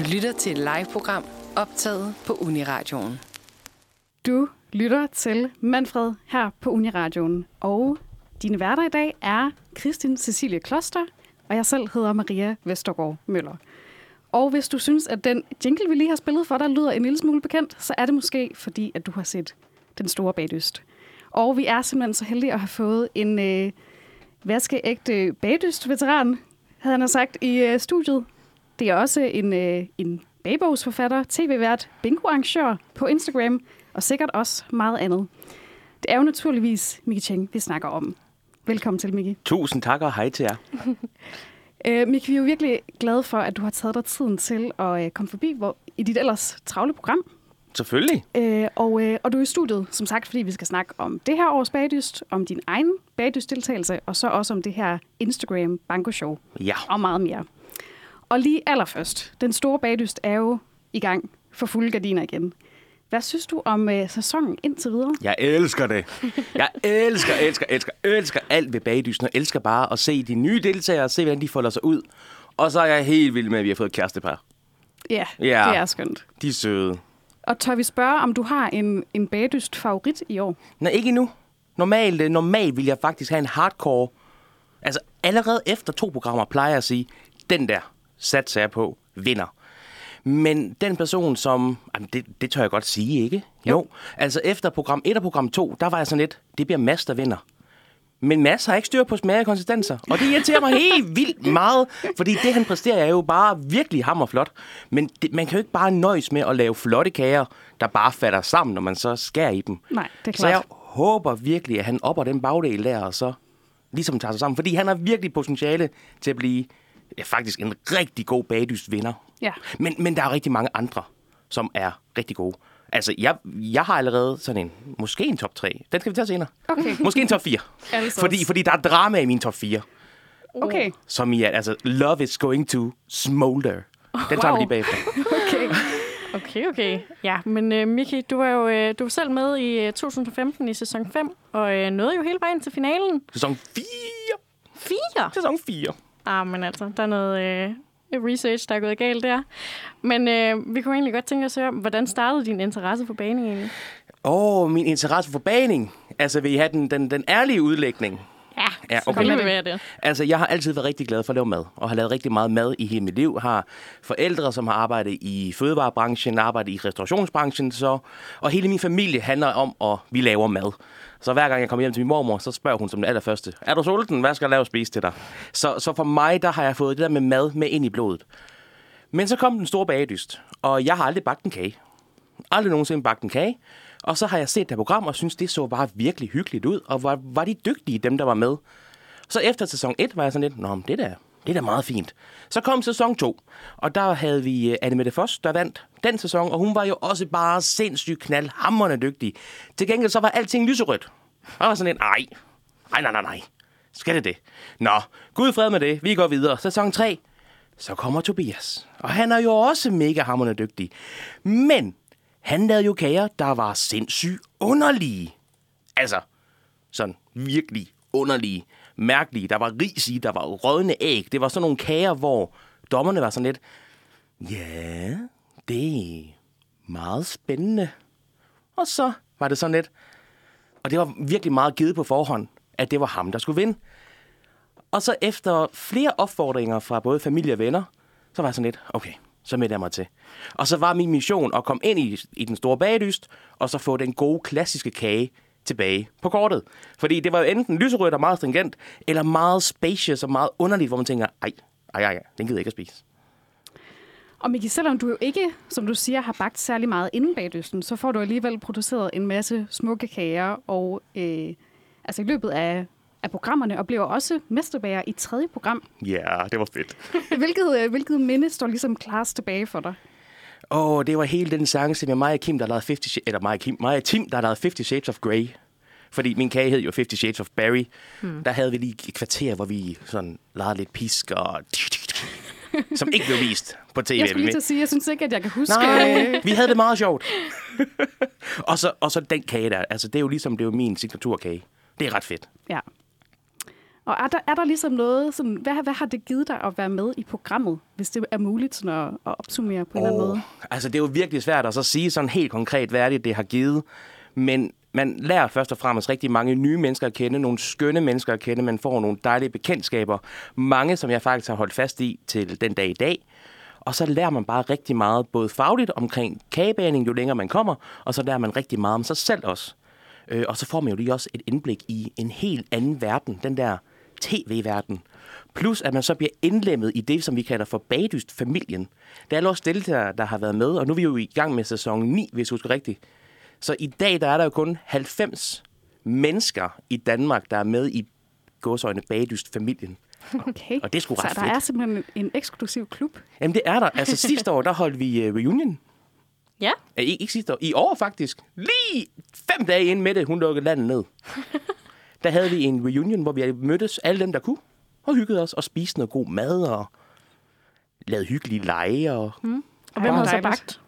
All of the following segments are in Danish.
Du lytter til et live-program optaget på Uniradioen. Du lytter til Manfred her på Uniradioen, og dine værter i dag er Kristin Cecilie Kloster, og jeg selv hedder Maria Vestergaard Møller. Og hvis du synes, at den jingle, vi lige har spillet for dig, lyder en lille smule bekendt, så er det måske fordi, at du har set Den Store Bagdyst. Og vi er simpelthen så heldige at have fået en øh, vaskeægte bagdyst-veteran, havde han sagt, i øh, studiet. Det er også en, øh, en bagbogsforfatter, tv-vært, bingo-arrangør på Instagram, og sikkert også meget andet. Det er jo naturligvis Miki Cheng, vi snakker om. Velkommen til, Miki. Tusind tak og hej til jer. Øh, Miki, vi er jo virkelig glade for, at du har taget dig tiden til at øh, komme forbi hvor, i dit ellers travle program. Selvfølgelig. Øh, og, øh, og du er i studiet, som sagt, fordi vi skal snakke om det her års bagdyst, om din egen bagdystdeltagelse, og så også om det her Instagram Banko Show. Ja. Og meget mere. Og lige allerførst, den store bagdyst er jo i gang for fulde gardiner igen. Hvad synes du om øh, sæsonen indtil videre? Jeg elsker det. Jeg elsker, elsker, elsker, elsker alt ved bagdysten. Jeg elsker bare at se de nye deltagere se, hvordan de folder sig ud. Og så er jeg helt vild med, at vi har fået et kærestepar. Ja, Ja. det er skønt. De er søde. Og tør vi spørge, om du har en, en bagdyst favorit i år? Nej, ikke endnu. Normalt, øh, normalt vil jeg faktisk have en hardcore. Altså allerede efter to programmer plejer jeg at sige, den der satser jeg på, vinder. Men den person, som... Jamen, det, det tør jeg godt sige, ikke? Jo. jo. Altså efter program 1 og program 2, der var jeg sådan lidt, det bliver Mads, der vinder. Men Mads har ikke styr på smage og konsistenser. Og det irriterer mig helt vildt meget, fordi det, han præsterer, er jo bare virkelig hammerflot. Men det, man kan jo ikke bare nøjes med at lave flotte kager, der bare falder sammen, når man så skærer i dem. Nej, det er Så jeg håber virkelig, at han opper den bagdel der, og så ligesom tager sig sammen. Fordi han har virkelig potentiale til at blive ja, faktisk en rigtig god bagdyst vinder. Ja. Men, men der er rigtig mange andre, som er rigtig gode. Altså, jeg, jeg har allerede sådan en, måske en top 3. Den skal vi tage senere. Okay. Måske en top 4. Altså. Fordi, fordi der er drama i min top 4. Okay, Som i, at altså, love is going to smolder. Den tager vi Wow. lige bagefter. okay. Okay, okay. Ja, men uh, Miki, du var jo uh, du var selv med i uh, 2015 i sæson 5, og uh, nåede jo hele vejen til finalen. Sæson 4. 4! Sæson 4. Ah, men altså, der er noget øh, research, der er gået galt der. Men øh, vi kunne egentlig godt tænke os at høre, hvordan startede din interesse for baning egentlig? Åh, oh, min interesse for baning. Altså, vil I have den, den, den ærlige udlægning? Ja, okay. kom med det. Altså, jeg har altid været rigtig glad for at lave mad, og har lavet rigtig meget mad i hele mit liv. Har forældre, som har arbejdet i fødevarebranchen, arbejdet i restaurationsbranchen, så, og hele min familie handler om, at vi laver mad. Så hver gang jeg kommer hjem til min mormor, så spørger hun som det allerførste, er du sulten? Hvad skal jeg lave at spise til dig? Så, så for mig, der har jeg fået det der med mad med ind i blodet. Men så kom den store bagedyst, og jeg har aldrig bagt en kage. Aldrig nogensinde bagt en kage. Og så har jeg set det program, og synes, det så bare virkelig hyggeligt ud. Og var, var de dygtige, dem der var med. Så efter sæson 1 var jeg sådan lidt, nå, men det der, det er da meget fint. Så kom sæson 2, og der havde vi øh, Anne Mette Foss, der vandt den sæson, og hun var jo også bare sindssygt knaldhammerende dygtig. Til gengæld så var alting lyserødt. Og jeg var sådan lidt, nej, nej, nej, nej, nej. Skal det det? Nå, Gud fred med det. Vi går videre. Sæson 3, så kommer Tobias. Og han er jo også mega hammerende dygtig. Men han lavede jo kager, der var sindssygt underlige. Altså, sådan virkelig underlige, mærkelige. Der var ris i, der var rådne æg. Det var sådan nogle kager, hvor dommerne var sådan lidt, ja, det er meget spændende. Og så var det sådan lidt, og det var virkelig meget givet på forhånd, at det var ham, der skulle vinde. Og så efter flere opfordringer fra både familie og venner, så var jeg sådan lidt, okay, så meldte jeg mig til. Og så var min mission at komme ind i, i den store bagdyst, og så få den gode klassiske kage tilbage på kortet. Fordi det var jo enten lyserødt og meget stringent, eller meget spacious og meget underligt, hvor man tænker, ej, ej, ej, den gider jeg ikke at spise. Og Miki, selvom du jo ikke, som du siger, har bagt særlig meget inden bagdysten, så får du alligevel produceret en masse smukke kager, og øh, altså i løbet af, af programmerne, og bliver også mesterbager i tredje program. Ja, yeah, det var fedt. Hvilket, øh, hvilket minde står ligesom klarest tilbage for dig? Åh, oh, det var hele den seance med mig og Kim, der lavede 50 Sh- eller mig og Kim, mig og Tim, der lavede 50 Shades of Grey. Fordi min kage hed jo 50 Shades of Barry. Hmm. Der havde vi lige et kvarter, hvor vi sådan lavede lidt pisk og... Som ikke blev vist på tv. Jeg skulle lige til at sige, jeg synes ikke, at jeg kan huske... Nej, vi havde det meget sjovt. og, så, og så den kage der, altså det er jo ligesom, det er jo min signaturkage. Det er ret fedt. Ja. Og er der, er der ligesom noget, sådan, hvad, hvad har det givet dig at være med i programmet, hvis det er muligt sådan at, at opsummere på en eller anden måde? Altså, det er jo virkelig svært at så sige sådan helt konkret, hvad er det, det har givet. Men man lærer først og fremmest rigtig mange nye mennesker at kende, nogle skønne mennesker at kende, man får nogle dejlige bekendtskaber. Mange, som jeg faktisk har holdt fast i til den dag i dag. Og så lærer man bare rigtig meget, både fagligt omkring kagebagning, jo længere man kommer, og så lærer man rigtig meget om sig selv også. Øh, og så får man jo lige også et indblik i en helt anden verden, den der tv-verden. Plus at man så bliver indlemmet i det, som vi kalder for bagdyst-familien. Det er alle også deltagere, der har været med, og nu er vi jo i gang med sæson 9, hvis du husker rigtigt. Så i dag der er der jo kun 90 mennesker i Danmark, der er med i godsøjne bagdyst-familien. Okay, Og det er sgu så ret der fedt. er simpelthen en, en eksklusiv klub. Jamen det er der. Altså sidste år, der holdt vi uh, reunion. Ja, ikke, ikke sidste år. I år faktisk. Lige fem dage inden med det, hun lukkede landet ned. Der havde vi en reunion, hvor vi mødtes alle dem, der kunne. Og hyggede os og spiste noget god mad og lavede hyggelige lege. Og og hvem havde så bagt?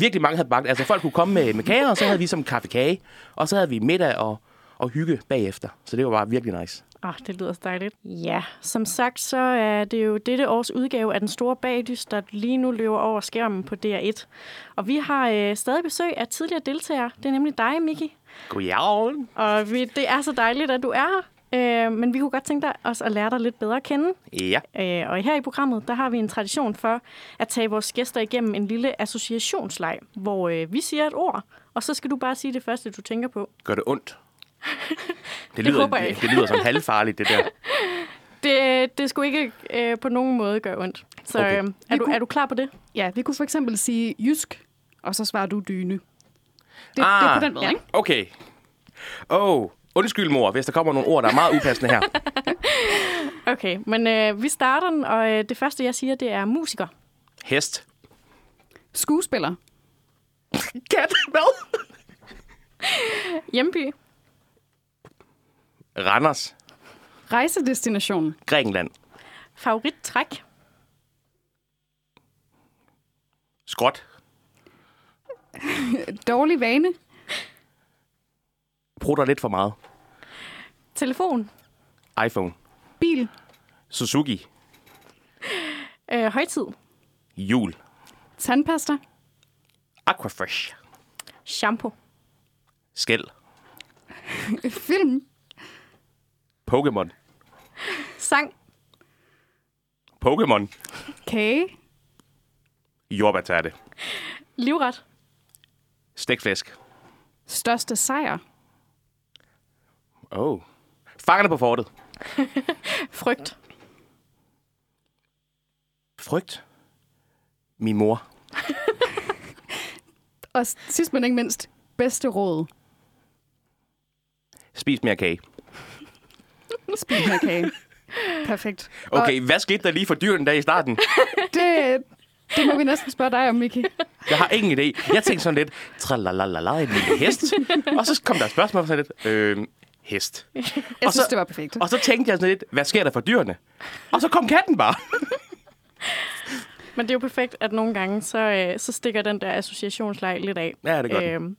virkelig mange havde bagt. Altså folk kunne komme med, med kager, og så havde vi som kaffe kage. Og så havde vi middag og, og hygge bagefter. Så det var bare virkelig nice. Ah, det lyder så dejligt. Ja, som sagt, så er det jo dette års udgave af Den Store Bagdys, der lige nu løber over skærmen på DR1. Og vi har øh, stadig besøg af tidligere deltagere. Det er nemlig dig, Miki. Godjavn. Og vi, det er så dejligt, at du er her. Øh, men vi kunne godt tænke dig også at lære dig lidt bedre at kende. Ja. Øh, og her i programmet, der har vi en tradition for at tage vores gæster igennem en lille associationsleg, hvor øh, vi siger et ord, og så skal du bare sige det første, du tænker på. Gør det ondt? Det lyder, håber jeg det, ikke. det lyder som halvfarligt, det der. Det, det skulle ikke øh, på nogen måde gøre ondt. Så Okay. øh, er, du, er du klar på det? Ja, vi kunne for eksempel sige jysk, og så svarer du dyne. Det, det er Ah, på den måde, ja. ikke? Okay. Åh, oh, undskyld mor, hvis der kommer nogle ord, der er meget upassende her. Okay, men øh, vi starter den, og øh, det første, jeg siger, det er musiker. Hest. Skuespiller. Kat. Hvad? Hjemby. Randers. Rejsedestination. Grækenland. Favorittræk. Skråt. Dårlig vane. Prutter lidt for meget. Telefon. iPhone. Bil. Suzuki. Øh, højtid. Jul. Tandpasta. Aquafresh. Shampoo. Skæld. Film. Pokémon. Sang. Pokémon. Kage. Jordbærtærte. Livret. Stegflæsk. Største sejr. Oh. Fangerne på fortet. Frygt. Frygt. Min mor. Og sidst men ikke mindst, bedste råd. Spis mere kage. Spil med kage. Perfekt. Okay, hvad skete der lige for dyrene der i starten? Og det, det må vi næsten spørge dig om, Miki. Jeg har ingen idé. Jeg tænkte sådan lidt, tralalalala, en lille hest. Og så kom der et spørgsmål sådan lidt, øh, hest. Jeg Og synes, så- det var perfekt. Og så tænkte jeg sådan lidt, hvad sker der for dyrene? Og så kom katten bare. Men det er jo perfekt, at nogle gange, så, øh, så stikker den der associationsleg lidt af. Ja, det gør. Øhm,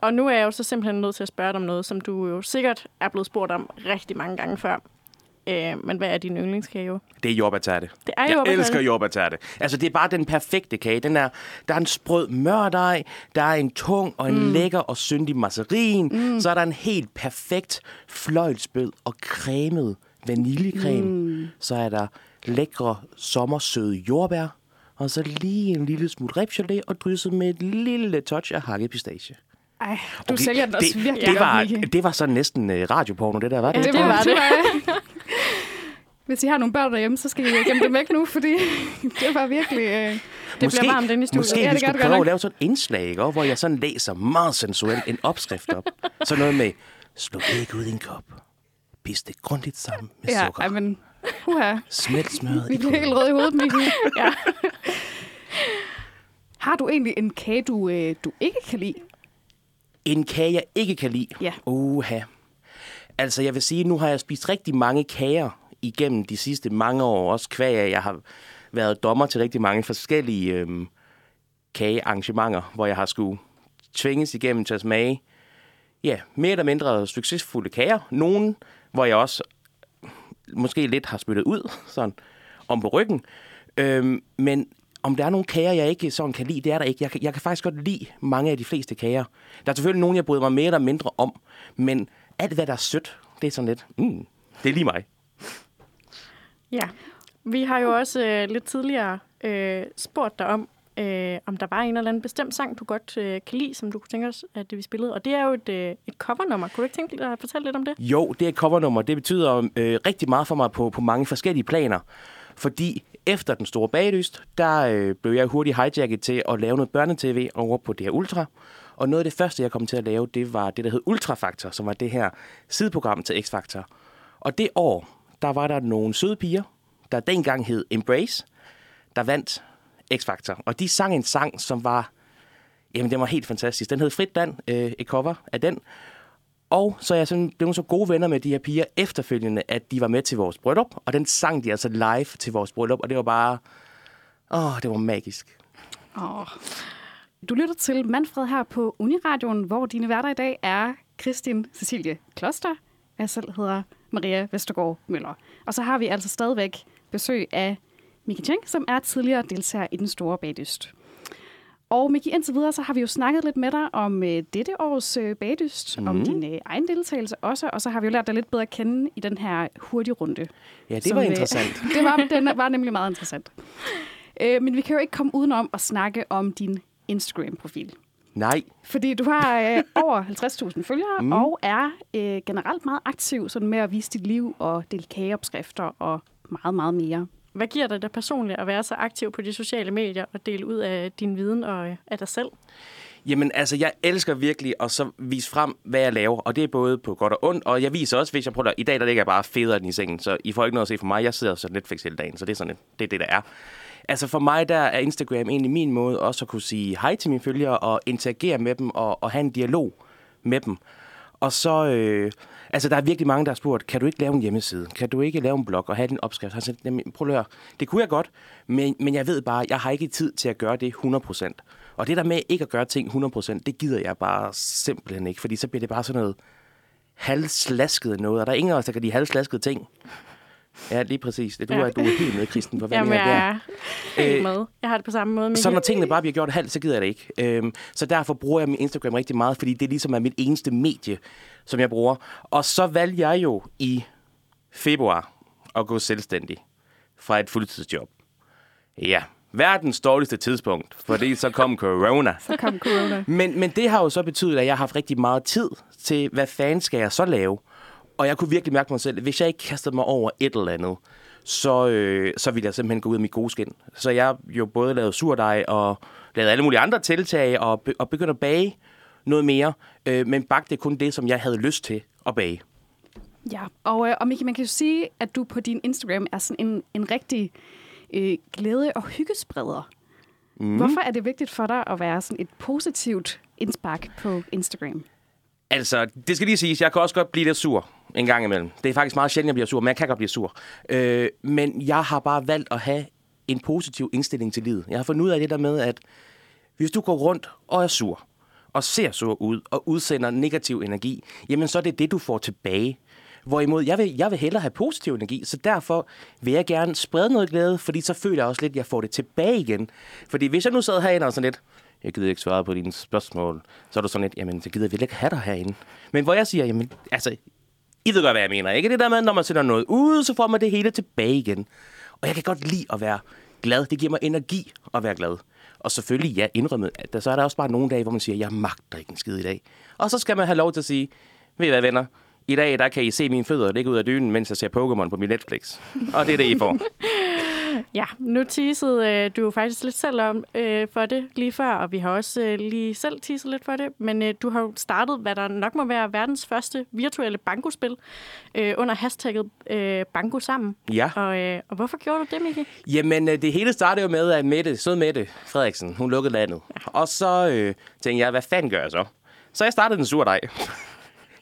og nu er jeg jo så simpelthen nødt til at spørge dig om noget, som du jo sikkert er blevet spurgt om rigtig mange gange før. Øh, men hvad er din yndlingskage? jo? Det er jordbærtærte. Det er Jeg jordbærtærte. elsker jordbærtærte. Altså, det er bare den perfekte kage. Den er, der er en sprød mørdej, der er en tung og en mm. lækker og syndig marcerin. Mm. Så er der en helt perfekt fløjlsbød og cremet vaniljecreme. Mm. Så er der lækre sommersøde jordbær. Og så lige en lille smut ribgelé og drysset med et lille touch af hakket pistache. Ej, du okay, sælger den også det, virkelig det, godt, var, det var så næsten uh, radioporno, det der, var det? Ja, det var det. Hvis I har nogle børn derhjemme, så skal I gemme dem væk nu, fordi det var virkelig... Øh, Det bliver varmt inde i studiet. Måske Ja, ja, det vi skulle prøve at lave sådan et indslag, ikke? hvor jeg sådan læser meget sensuelt en opskrift op. Så noget med, slå æg ud i en kop. Pis det grundigt sammen med ja, sukker. ej, men... Uha, Smelt smøret vi bliver helt røde i hovedet, Miki. Ja. Har du egentlig en kage, du, øh, du ikke kan lide? En kage, jeg ikke kan lide. Ja. Uha. Altså, jeg vil sige, nu har jeg spist rigtig mange kager igennem de sidste mange år. Også kvæg af, jeg har været dommer til rigtig mange forskellige øh, kagearrangementer, hvor jeg har skulle tvinges igennem til at smage ja, mere eller mindre succesfulde kager. Nogle, hvor jeg også måske lidt har spyttet ud, sådan om på ryggen. Øhm, men om der er nogle kager, jeg ikke sådan kan lide, det er der ikke. Jeg kan, jeg kan faktisk godt lide mange af de fleste kager. Der er selvfølgelig nogle, jeg bryder mig mere eller mindre om, men alt, hvad der er sødt, det er sådan lidt, mm, det er lige mig. Ja, vi har jo også øh, lidt tidligere øh, spurgt dig om, øh, om der var en eller anden bestemt sang, du godt øh, kan lide, som du kunne tænke os, at vi spillede. Og det er jo et, øh, et covernummer. Kunne du ikke tænke dig at fortælle lidt om det? Jo, det er et covernummer. Det betyder øh, rigtig meget for mig på, på mange forskellige planer. Fordi efter den store bagdyst, der øh, blev jeg hurtigt hijacket til at lave noget børnetv over på det her Ultra. Og noget af det første, jeg kom til at lave, det var det, der hed Ultrafaktor, som var det her sideprogram til X-Factor. Og det år, der var der nogle søde piger, der dengang hed Embrace, der vandt X-Factor. Og de sang en sang, som var, jamen den var helt fantastisk. Den hed Frit Dan, øh, et cover af den. Og så er jeg sådan blev så gode venner med de her piger efterfølgende, at de var med til vores bryllup, og den sang de altså live til vores bryllup, og det var bare, åh, det var magisk. Åh. Du lytter til Manfred her på Uniradioen, hvor dine værter i dag er Kristin Cecilie Kloster. Jeg selv hedder Maria Vestergaard Møller. Og så har vi altså stadigvæk besøg af Miki Cheng, som er tidligere deltager i den store bagdyst. Og Miki, indtil videre, så har vi jo snakket lidt med dig om øh, dette års øh, bagdyst, mm. om din øh, egen deltagelse også, og så har vi jo lært dig lidt bedre at kende i den her hurtige runde. Ja, det som, var interessant. Øh, det var, den var nemlig meget interessant. Øh, men vi kan jo ikke komme udenom at snakke om din Instagram-profil. Nej. Fordi du har øh, over 50.000 følgere mm. og er øh, generelt meget aktiv sådan med at vise dit liv og dele kageopskrifter og meget, meget mere. Hvad giver det dig personligt at være så aktiv på de sociale medier og dele ud af din viden og øh, af dig selv? Jamen, altså, jeg elsker virkelig at så vise frem, hvad jeg laver, og det er både på godt og ondt, og jeg viser også, hvis jeg prøver, i dag der ligger jeg bare federe i sengen, så I får ikke noget at se for mig, jeg sidder så Netflix hele dagen, så det er sådan, det er det, der er. Altså for mig der er Instagram egentlig min måde også at kunne sige hej til mine følgere og interagere med dem og, og have en dialog med dem. Og så, øh, altså der er virkelig mange, der har spurgt, kan du ikke lave en hjemmeside? Kan du ikke lave en blog og have den opskrift? Jeg har sagt, prøv at høre, det kunne jeg godt, men, men jeg ved bare, jeg har ikke tid til at gøre det 100%. Og det der med ikke at gøre ting 100%, det gider jeg bare simpelthen ikke, fordi så bliver det bare sådan noget halvslasket noget, og der er ingen af os, der kan lide halvslaskede ting. Ja, lige præcis. Det, du, ja. er, du er helt med, Kristen, på hvad Jamen, jeg er helt øh, med. Jeg har det på samme måde. Så når tingene bare bliver gjort halvt, så gider jeg det ikke. Øhm, så derfor bruger jeg min Instagram rigtig meget, fordi det ligesom er mit eneste medie, som jeg bruger. Og så valgte jeg jo i februar at gå selvstændig fra et fuldtidsjob. Ja, verdens dårligste tidspunkt, fordi så kom corona. så kom corona. Men, men det har jo så betydet, at jeg har haft rigtig meget tid til, hvad fanden skal jeg så lave? Og jeg kunne virkelig mærke mig selv, at hvis jeg ikke kastede mig over et eller andet, så, øh, så ville jeg simpelthen gå ud af mit gode skin. Så jeg jo både lavede surdej og lavede alle mulige andre tiltag og, be- og begyndte at bage noget mere. Øh, men bagte kun det, som jeg havde lyst til at bage. Ja, og, øh, og Miki, man kan jo sige, at du på din Instagram er sådan en, en rigtig øh, glæde- og hyggespreder. Mm. Hvorfor er det vigtigt for dig at være sådan et positivt indspark på Instagram? Altså, det skal lige siges, jeg kan også godt blive lidt sur en gang imellem. Det er faktisk meget sjældent, jeg bliver sur, men jeg kan godt blive sur. Øh, men jeg har bare valgt at have en positiv indstilling til livet. Jeg har fundet ud af det der med, at hvis du går rundt og er sur, og ser sur ud, og udsender negativ energi, jamen så er det det, du får tilbage. Hvorimod, jeg vil, jeg vil hellere have positiv energi, så derfor vil jeg gerne sprede noget glæde, fordi så føler jeg også lidt, at jeg får det tilbage igen. Fordi hvis jeg nu sad herinde og sådan lidt, jeg gider ikke svare på dine spørgsmål, så er du sådan lidt, jamen, så gider vi ikke have dig herinde. Men hvor jeg siger, jamen, altså, i ved godt, hvad jeg mener, ikke? Det der med, når man sender noget ud, så får man det hele tilbage igen. Og jeg kan godt lide at være glad. Det giver mig energi at være glad. Og selvfølgelig, ja, indrømmet, at der, så er der også bare nogle dage, hvor man siger, jeg magter ikke en skid i dag. Og så skal man have lov til at sige, ved I hvad, venner? I dag, der kan I se mine fødder ligge ud af dynen, mens jeg ser Pokémon på min Netflix. Og det er det, I får. Ja, nu teasede øh, du faktisk lidt selv om øh, for det lige før, og vi har også øh, lige selv teaset lidt for det. Men øh, du har jo startet, hvad der nok må være verdens første virtuelle bankospil øh, under hashtagget øh, Banko Sammen. Ja. Og, øh, og hvorfor gjorde du det, Miki? Jamen, øh, det hele startede jo med, at Mette, sød Mette Frederiksen, hun lukkede landet. Ja. Og så øh, tænkte jeg, hvad fanden gør jeg så? Så jeg startede en surdej.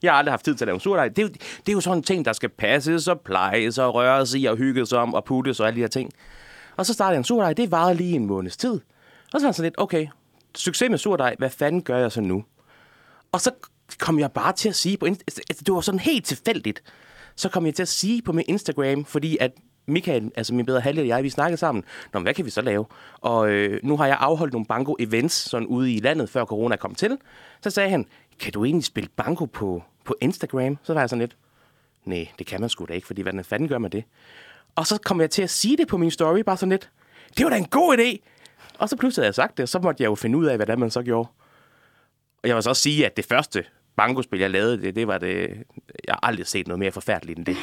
Jeg har aldrig haft tid til at lave en surdej. Det, er jo, det er jo sådan en ting, der skal passes og plejes og røres i og hygges om og puttes og alle de her ting. Og så startede jeg en surdej. Det varede lige en måneds tid. Og så var jeg sådan lidt, okay, succes med surdej. Hvad fanden gør jeg så nu? Og så kom jeg bare til at sige på altså, det var sådan helt tilfældigt. så kom jeg til at sige på min Instagram, fordi at Michael, altså min bedre halvdel og jeg, vi snakkede sammen, Nå, hvad kan vi så lave? Og øh, nu har jeg afholdt nogle banko-events sådan ude i landet, før corona kom til. Så sagde han, kan du egentlig spille banko på, på Instagram? Så var jeg sådan lidt, nej, det kan man sgu da ikke, fordi hvordan fanden gør man det? Og så kom jeg til at sige det på min story, bare sådan lidt, det var da en god idé! Og så pludselig havde jeg sagt det, og så måtte jeg jo finde ud af, hvad det er, man så gjorde. Og jeg vil så også sige, at det første bankospil, jeg lavede, det, det var det... Jeg har aldrig set noget mere forfærdeligt end det.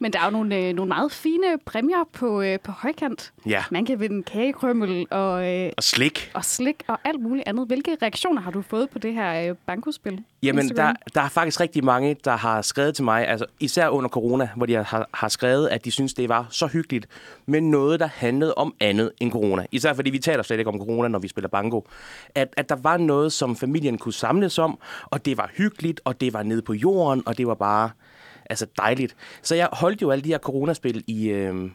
Men der er jo nogle, øh, nogle meget fine præmier på, øh, på højkant. Ja. Man kan vinde kagekrømmel og, øh, Og slik. og slik og alt muligt andet. Hvilke reaktioner har du fået på det her øh, bankospil? Jamen, der, der er faktisk rigtig mange, der har skrevet til mig, altså især under corona, hvor de har, har skrevet, at de synes, det var så hyggeligt, men noget, der handlede om andet end corona. Især fordi vi taler slet ikke om corona, når vi spiller banko. At, at der var noget, som familien kunne samles om, og det var hyggeligt, og det var nede på jorden, og det var bare altså dejligt. Så jeg holdt jo alle de her coronaspil i, øh,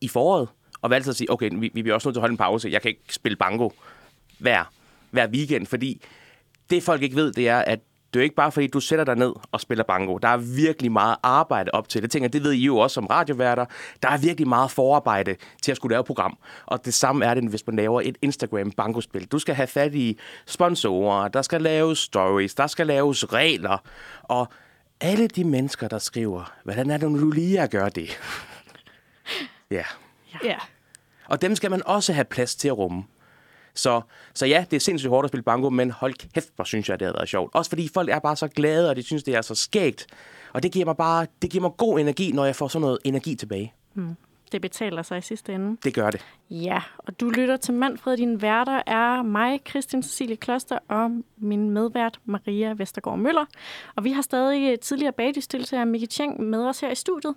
i foråret, og valgte at sige, okay, vi, vi bliver også nødt til at holde en pause. Jeg kan ikke spille bango hver, hver weekend, fordi det folk ikke ved, det er, at det er jo ikke bare fordi, du sætter dig ned og spiller bango. Der er virkelig meget arbejde op til det. tænker, det ved I jo også som radioværter. Der er virkelig meget forarbejde til at skulle lave et program. Og det samme er det, hvis man laver et Instagram bankospil. Du skal have fat i sponsorer, der skal laves stories, der skal laves regler. Og alle de mennesker, der skriver, hvordan er det nu lige at gøre det? ja. Ja. Og dem skal man også have plads til at rumme. Så, så ja, det er sindssygt hårdt at spille banko, men hold kæft, hvor synes jeg, det har været sjovt. Også fordi folk er bare så glade, og de synes, det er så skægt. Og det giver mig bare det giver mig god energi, når jeg får sådan noget energi tilbage. Det betaler sig i sidste ende. Det gør det. Ja, og du lytter til Manfred. Din værter er mig, Christian Cecilie Kloster, og min medvært Maria Vestergaard Møller. Og vi har stadig øh, tidligere bagdysdeltager Miki Cheng med os her i studiet.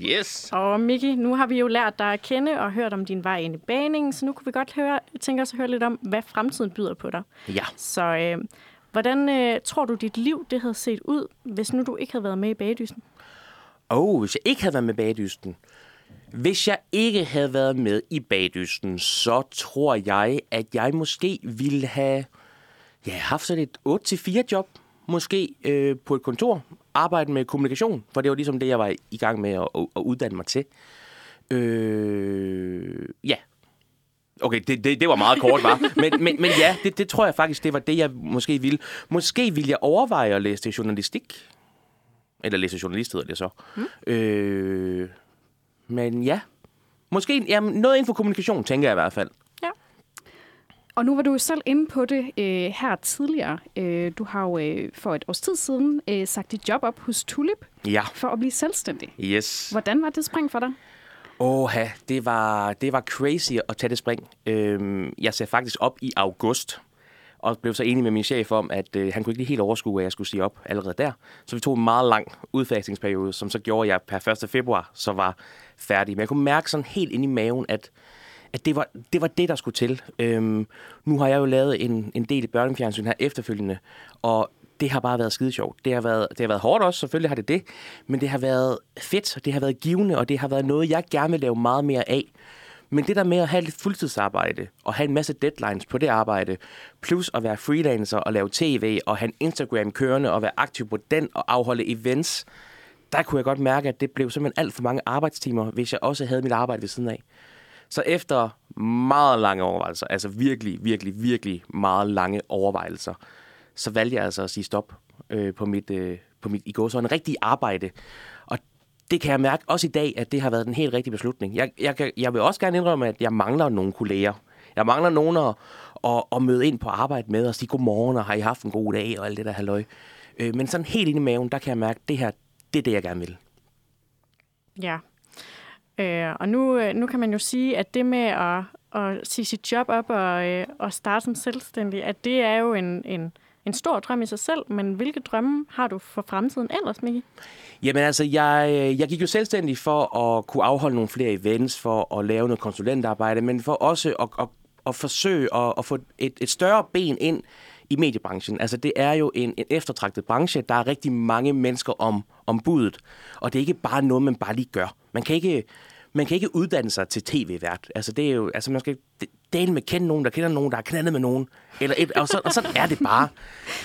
Yes! Og Miki, nu har vi jo lært dig at kende og hørt om din vej ind i baningen, så nu kunne vi godt høre, tænke os at høre lidt om, hvad fremtiden byder på dig. Ja. Så øh, hvordan øh, tror du, dit liv det havde set ud, hvis nu du ikke havde været med i bagdysten? Og hvis jeg ikke havde været med bagdysten, hvis jeg ikke havde været med i bagdysten, så tror jeg, at jeg måske ville have ja, haft sådan et 8-4 job, måske øh, på et kontor, arbejde med kommunikation, for det var ligesom det, jeg var i gang med at, at, uddanne mig til. Øh, ja. Okay, det, det, det var meget kort, var. Men, men, men ja, det, det tror jeg faktisk, det var det, jeg måske ville. Måske ville jeg overveje at læse til journalistik. Eller læse journalist hedder det så. Mm. Øh, men ja, måske jamen, noget inden for kommunikation, tænker jeg i hvert fald. Ja. Og nu var du selv inde på det øh, her tidligere. Øh, du har jo øh, for et års tid siden øh, sagt dit job op hos Tulip Ja, for at blive selvstændig. yes. Hvordan var det spring for dig? Åh, det var, det var crazy at tage det spring. Øhm, jeg ser faktisk op i august, og blev så enig med min chef om, at øh, han kunne ikke lige helt overskue, at jeg skulle sige op allerede der. Så vi tog en meget lang udfasningsperiode, som så gjorde, at jeg per 1. februar så var færdig. Men jeg kunne mærke sådan helt ind i maven, at, at det, var, det var det, der skulle til. Øhm, nu har jeg jo lavet en, en del i børnefjernsyn her efterfølgende, og det har bare været skide sjovt. Det har været, det har været hårdt også, selvfølgelig har det det, men det har været fedt, og det har været givende, og det har været noget, jeg gerne vil lave meget mere af. Men det der med at have lidt fuldtidsarbejde, og have en masse deadlines på det arbejde, plus at være freelancer og lave tv, og have en Instagram kørende, og være aktiv på den, og afholde events, der kunne jeg godt mærke, at det blev simpelthen alt for mange arbejdstimer, hvis jeg også havde mit arbejde ved siden af. Så efter meget lange overvejelser, altså virkelig, virkelig, virkelig meget lange overvejelser, så valgte jeg altså at sige stop øh, på mit, øh, på mit i går så en rigtig arbejde. Og det kan jeg mærke også i dag, at det har været den helt rigtige beslutning. Jeg, jeg, kan, jeg vil også gerne indrømme, at jeg mangler nogle kolleger. Jeg mangler nogen at, at, at møde ind på arbejde med og sige godmorgen, og har I haft en god dag, og alt det der halløj. Øh, men sådan helt inde i maven, der kan jeg mærke, at det her, det er det, jeg gerne vil. Ja. Øh, og nu, øh, nu kan man jo sige, at det med at, at sige sit job op og, øh, og starte som selvstændig, at det er jo en, en, en stor drøm i sig selv, men hvilke drømme har du for fremtiden ellers, Miki? Jamen altså, jeg, øh, jeg gik jo selvstændig for at kunne afholde nogle flere events, for at lave noget konsulentarbejde, men for også at, at, at forsøge at, at få et, et større ben ind i mediebranchen. Altså, det er jo en, en eftertragtet branche. Der er rigtig mange mennesker om, om budet, og det er ikke bare noget, man bare lige gør. Man kan ikke, man kan ikke uddanne sig til tv-vært. Altså, det er jo, altså man skal dele med kende nogen, der kender nogen, der har knaldet med nogen. Eller et, og, så, og sådan er det bare.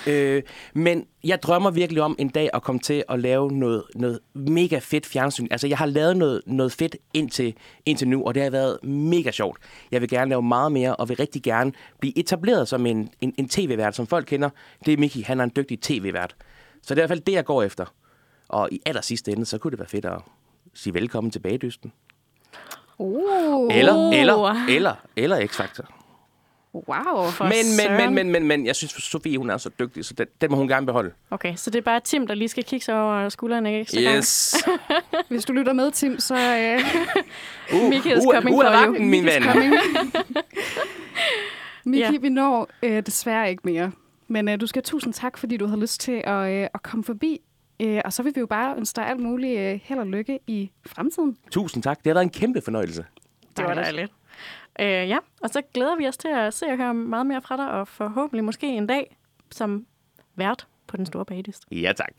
Øh, men jeg drømmer virkelig om en dag at komme til at lave noget, noget mega fedt fjernsyn. Altså, jeg har lavet noget, noget fedt indtil, indtil nu, og det har været mega sjovt. Jeg vil gerne lave meget mere, og vil rigtig gerne blive etableret som en, en, en tv-vært, som folk kender. Det er Miki, han er en dygtig tv-vært. Så det er i hvert fald det, jeg går efter. Og i aller sidste ende, så kunne det være fedt at sige velkommen til Bagdysten. Uh. Eller, eller, eller, eller X-Factor. Wow. For Men, men, men, men, men, men, jeg synes, Sofie, hun er så dygtig, så den, den må hun gerne beholde. Okay, så det er bare Tim, der lige skal kigge sig over skulderen ikke? Så Yes. Hvis du lytter med, Tim, så... Øh, Uh, Mickey is uh, coming uh, er for you. min ven. Miki, Ja. vi når øh, desværre ikke mere. Men øh, du skal have tusind tak, fordi du havde lyst til at, øh, at komme forbi. Øh, og så vil vi jo bare ønske dig alt muligt øh, held og lykke i fremtiden. Tusind tak. Det har været en kæmpe fornøjelse. Det var dejligt. Øh, ja, og så glæder vi os til at se og høre meget mere fra dig, og forhåbentlig måske en dag som vært på den store bagdyst. Ja, tak.